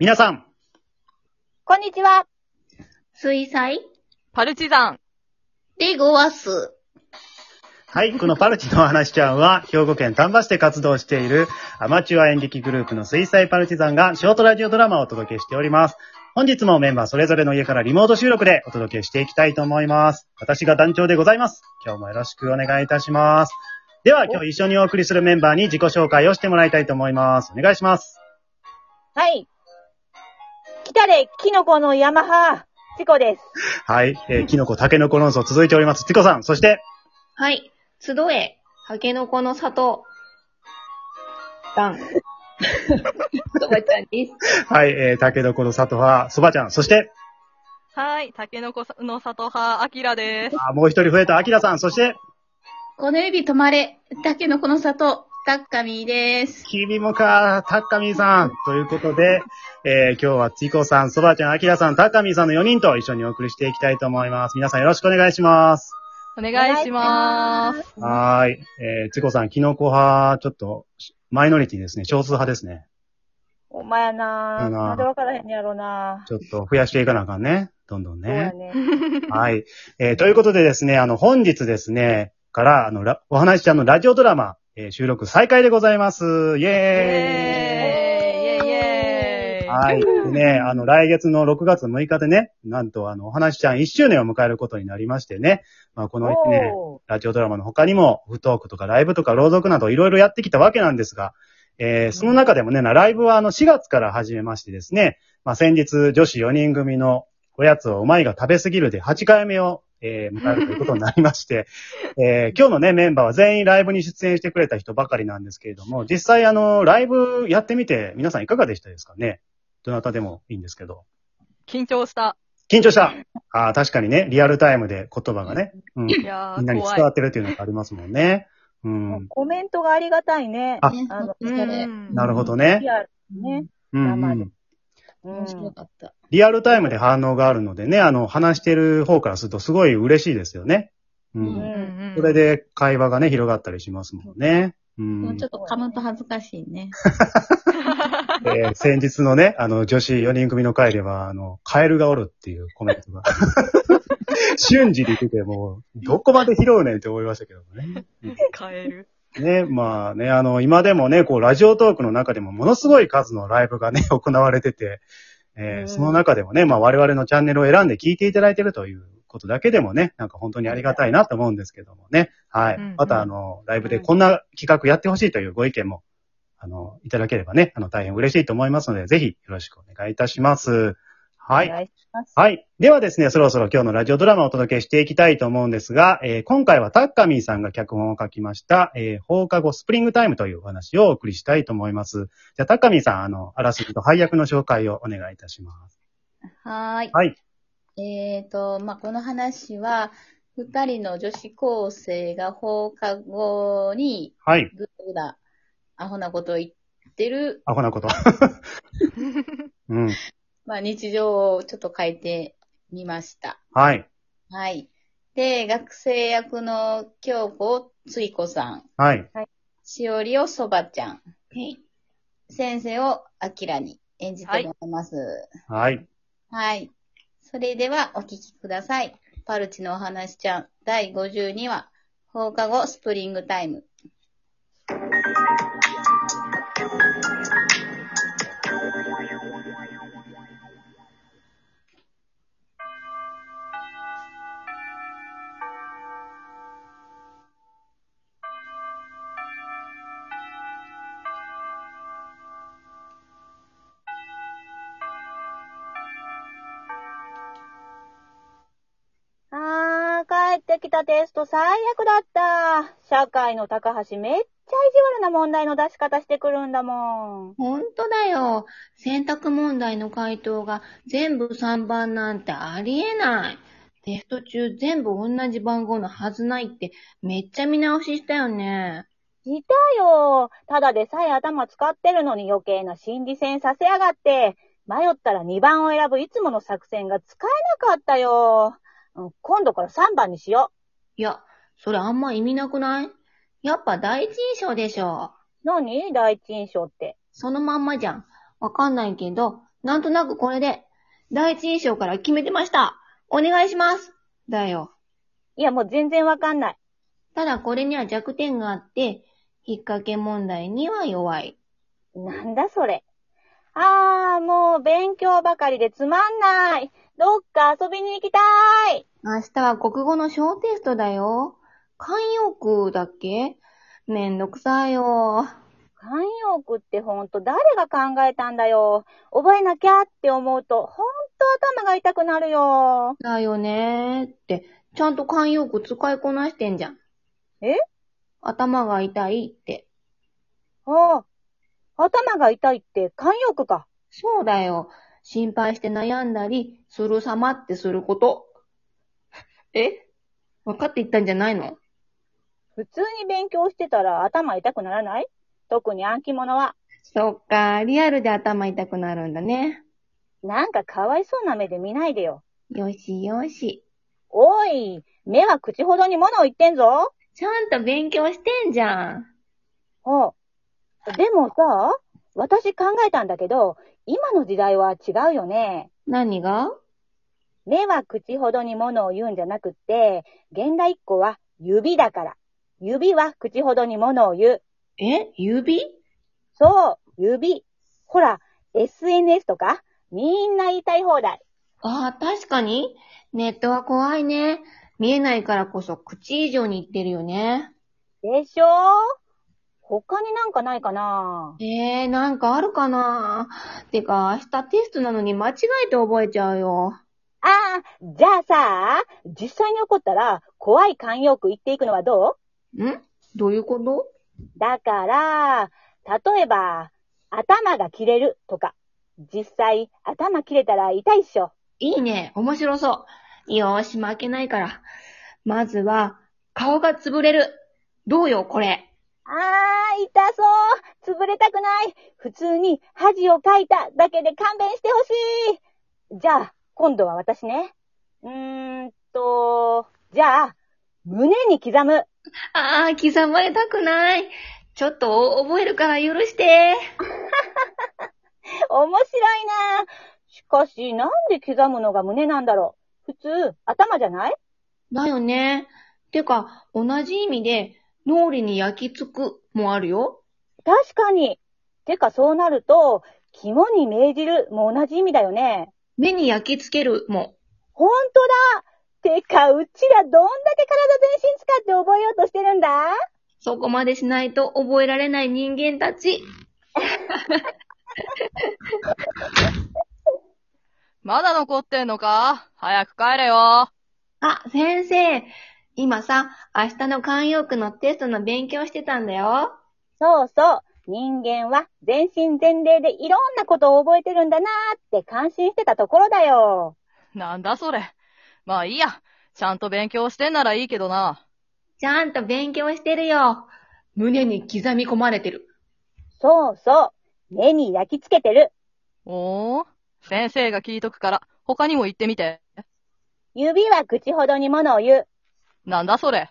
皆さん、こんにちは。水彩パルチザン。でごわす。はい、このパルチのお話ちゃんは、兵庫県丹波市で活動しているアマチュア演劇グループの水彩パルチザンがショートラジオドラマをお届けしております。本日もメンバーそれぞれの家からリモート収録でお届けしていきたいと思います。私が団長でございます。今日もよろしくお願いいたします。では、今日一緒にお送りするメンバーに自己紹介をしてもらいたいと思います。お願いします。はい。北でキノコの山派、チコです。はい、えー、キノコ、タケノコ論争続いております。チコさん、そして、はい。集え、タケノコの里。ダン。そばちゃんです。はい、えー、タケノコの里派、そばちゃん、そして、はい。タケノコの里派、アキラです。あもう一人増えた、アキラさん、そして、この指止まれ、タケノコの里、タッカミーです。君もか、タッカミーさん。ということで、えー、今日はチコさん、そばちゃん、アキラさん、タッカミーさんの4人と一緒にお送りしていきたいと思います。皆さんよろしくお願いします。お願いします。はーい。えー、チコさん、キノコ派、ちょっと、マイノリティですね。少数派ですね。お前やなやななんでわからへんねやろなちょっと増やしていかなあかんね。どんどんそうやね。ね。はい。えー、ということでですね、あの、本日ですね、から、あの、ラお話しちゃんのラジオドラマ、えー収録再開でございます。イェーイ。イェーイ。イェーイ。はい。でね、あの、来月の6月6日でね、なんと、あの、お話しちゃん1周年を迎えることになりましてね、まあ、この1年、おー。ラジオドラマの他にも、フトークとかライブとか朗読などいろいろやってきたわけなんですが、えーその中でもね、ライブはあの4月から始めましてですね、まあ、先日女子4人組のおやつをうまいが食べすぎるで8回目を、えー迎えるということになりまして、えー今日のね、メンバーは全員ライブに出演してくれた人ばかりなんですけれども、実際あの、ライブやってみて皆さんいかがでしたですかね？どなたでもいいんですけど。緊張した。緊張した。ああ、確かにね、リアルタイムで言葉がね、うん、いやー、みんなに伝。わってるっていうのがありますもんね。うん。コメントがありがたいね。ああの。うんなるほどねリ。アルね。うん、生でうん。うん面白かった。リアルタイムで反応があるのでね、あの、話してる方からするとすごい嬉しいですよね。う。うんうんんそれで会話がね、広がったりしますもんね。うん。もうちょっと噛むと恥ずかしいね。えー先日のね、あの、女子4人組の会では、あの、カエルがおるっていうコメントが。瞬時に出て、もう、どこまで拾うねんって思いましたけどね。カエル。ね、まあね、あの、今でもね、こう、ラジオトークの中でもものすごい数のライブがね、行われてて、えーうんその中でもね、まあ我々のチャンネルを選んで聞いていただいてるということだけでもね、なんか本当にありがたいなと思うんですけどもね。はい。うんうんまたあの、ライブでこんな企画やってほしいというご意見も、あの、いただければね、あの、大変嬉しいと思いますので、ぜひよろしくお願いいたします。はい。お願いします。はい。ではですね、そろそろ今日のラジオドラマをお届けしていきたいと思うんですが、えー今回はタッカミーさんが脚本を書きました、えー放課後スプリングタイムというお話をお送りしたいと思います。じゃあ、タッカミーさん、あの、あらすじと配役の紹介をお願いいたします。はーい。はい。えーと、まあ、この話は、二人の女子高生が放課後に、はい。ぐだ、アホなことを言ってる、アホなこと。うん。まあ、日常をちょっと書いてみました。はい。はい。で、学生役の京子をついこさん、はい。しおりをそばちゃん、先生をあきらに演じてもらいます。はい。はい。それではお聞きください。パルチのお話ちゃん第52話、放課後スプリングタイム。ってきたテスト最悪だった。社会の高橋めっちゃ意地悪な問題の出し方してくるんだもん。ほんとだよ。選択問題の回答が全部3番なんてありえない。テスト中全部同じ番号のはずないってめっちゃ見直ししたよね。いたよ。ただでさえ頭使ってるのに余計な心理戦させやがって。迷ったら2番を選ぶいつもの作戦が使えなかったよ。うん今度から3番にしよいや、それあんま意味なくない？やっぱ第一印象でしょ。う。何？第一印象って。そのまんまじゃん。わかんないけど、なんとなくこれで、第一印象から決めてました。お願いします。だよ。いや、もう全然わかんない。ただこれには弱点があって、引っ掛け問題には弱い。なんだそれ。あー、もう勉強ばかりでつまんない。どっか遊びに行きたい。明日は国語の小テストだよ。慣用句だっけ？めんどくさいよ。慣用句ってほんと誰が考えたんだよ。覚えなきゃって思うと、ほんと頭が痛くなるよ。だよねーって、ちゃんと慣用句使いこなしてんじゃん。え？頭が痛いって。ああ、頭が痛いって慣用句か。そうだよ。心配して悩んだり、する様ってすること。え？分かって言ったんじゃないの？普通に勉強してたら頭痛くならない？特に暗記物は。そっか、リアルで頭痛くなるんだね。なんかかわいそうな目で見ないでよ。よしよし。おい、目は口ほどに物を言ってんぞ。ちゃんと勉強してんじゃん。あでもさ、私考えたんだけど、今の時代は違うよね。何が？目は口ほどに物を言うんじゃなくって、現代っ子は指だから。指は口ほどに物を言う。え？指？そう、指。ほら、SNS とか、みんな言いたい放題。ああ、確かに。ネットは怖いね。見えないからこそ口以上に言ってるよね。でしょ？他になんかないかな？えー、なんかあるかな？てか、明日テストなのに間違えて覚えちゃうよ。ああ、じゃあさ、実際に起こったら、怖い慣用句言っていくのはどう？ん？どういうこと？だから、例えば、頭が切れるとか。実際、頭切れたら痛いっしょ。いいね。面白そう。よーし、負けないから。まずは、顔が潰れる。どうよ、これ？あー、痛そう。潰れたくない。普通に恥をかいただけで勘弁してほしい。じゃあ、今度は私ね。うーんと、じゃあ、胸に刻む。あー、刻まれたくない。ちょっと覚えるから許して。面白いな。しかし、なんで刻むのが胸なんだろう。普通、頭じゃない？だよね。てか、同じ意味で、脳裏に焼き付くもあるよ。確かに。てか、そうなると、肝に銘じるも同じ意味だよね。目に焼き付けるも。ほんとだ。てか、うちらどんだけ体全身使って覚えようとしてるんだ？そこまでしないと覚えられない人間たち。まだ残ってんのか？早く帰れよ。あ、先生。今さ、明日の慣用句のテストの勉強してたんだよ。そうそう。人間は全身全霊でいろんなことを覚えてるんだなーって感心してたところだよ。なんだそれ。まあいいや。ちゃんと勉強してんならいいけどな。ちゃんと勉強してるよ。胸に刻み込まれてる。そうそう。目に焼き付けてる。おー先生が聞いとくから、他にも言ってみて。指は口ほどに物を言う。なんだそれ。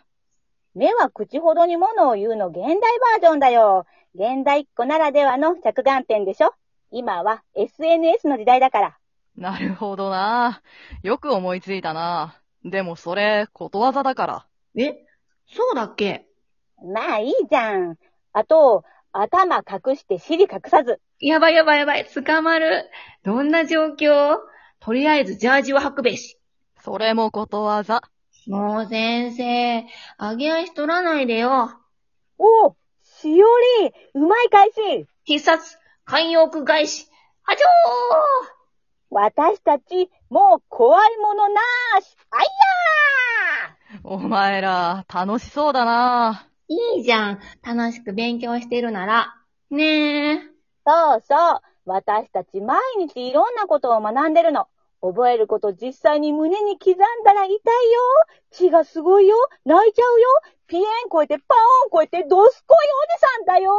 目は口ほどに物を言うの現代バージョンだよ。現代っ子ならではの着眼点でしょ今は SNS の時代だから。なるほどな。よく思いついたな。でもそれ、ことわざだから。えそうだっけ？まあいいじゃん。あと、頭隠して尻隠さず。やばいやばいやばい、捕まる。どんな状況？とりあえずジャージを履くべし。それもことわざ。もう先生、上げ足取らないでよ。おう、しおり、うまい返し。必殺、慣用句返し。はちょ私たち、もう怖いものなーし。あいやお前ら、楽しそうだな。ーいいじゃん。楽しく勉強してるなら。ねえ。ーそうそう。私たち毎日いろんなことを学んでるの。覚えること実際に胸に刻んだら痛いよ。血がすごいよ。泣いちゃうよ。ピエン超えてパーン超えてドスコイおじさんだよ。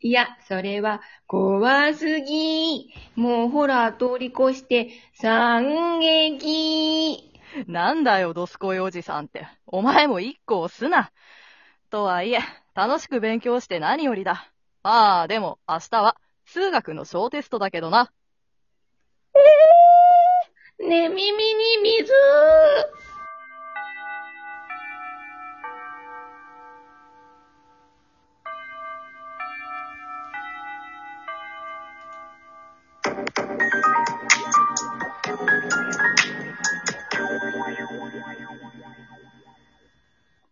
いや、それは怖すぎ。もうホラー通り越して惨劇。なんだよ、ドスコイおじさんって。お前も一個押すな。とはいえ、楽しく勉強して何よりだ。ああ、でも、明日は、数学の小テストだけどな。ねみみみみずー。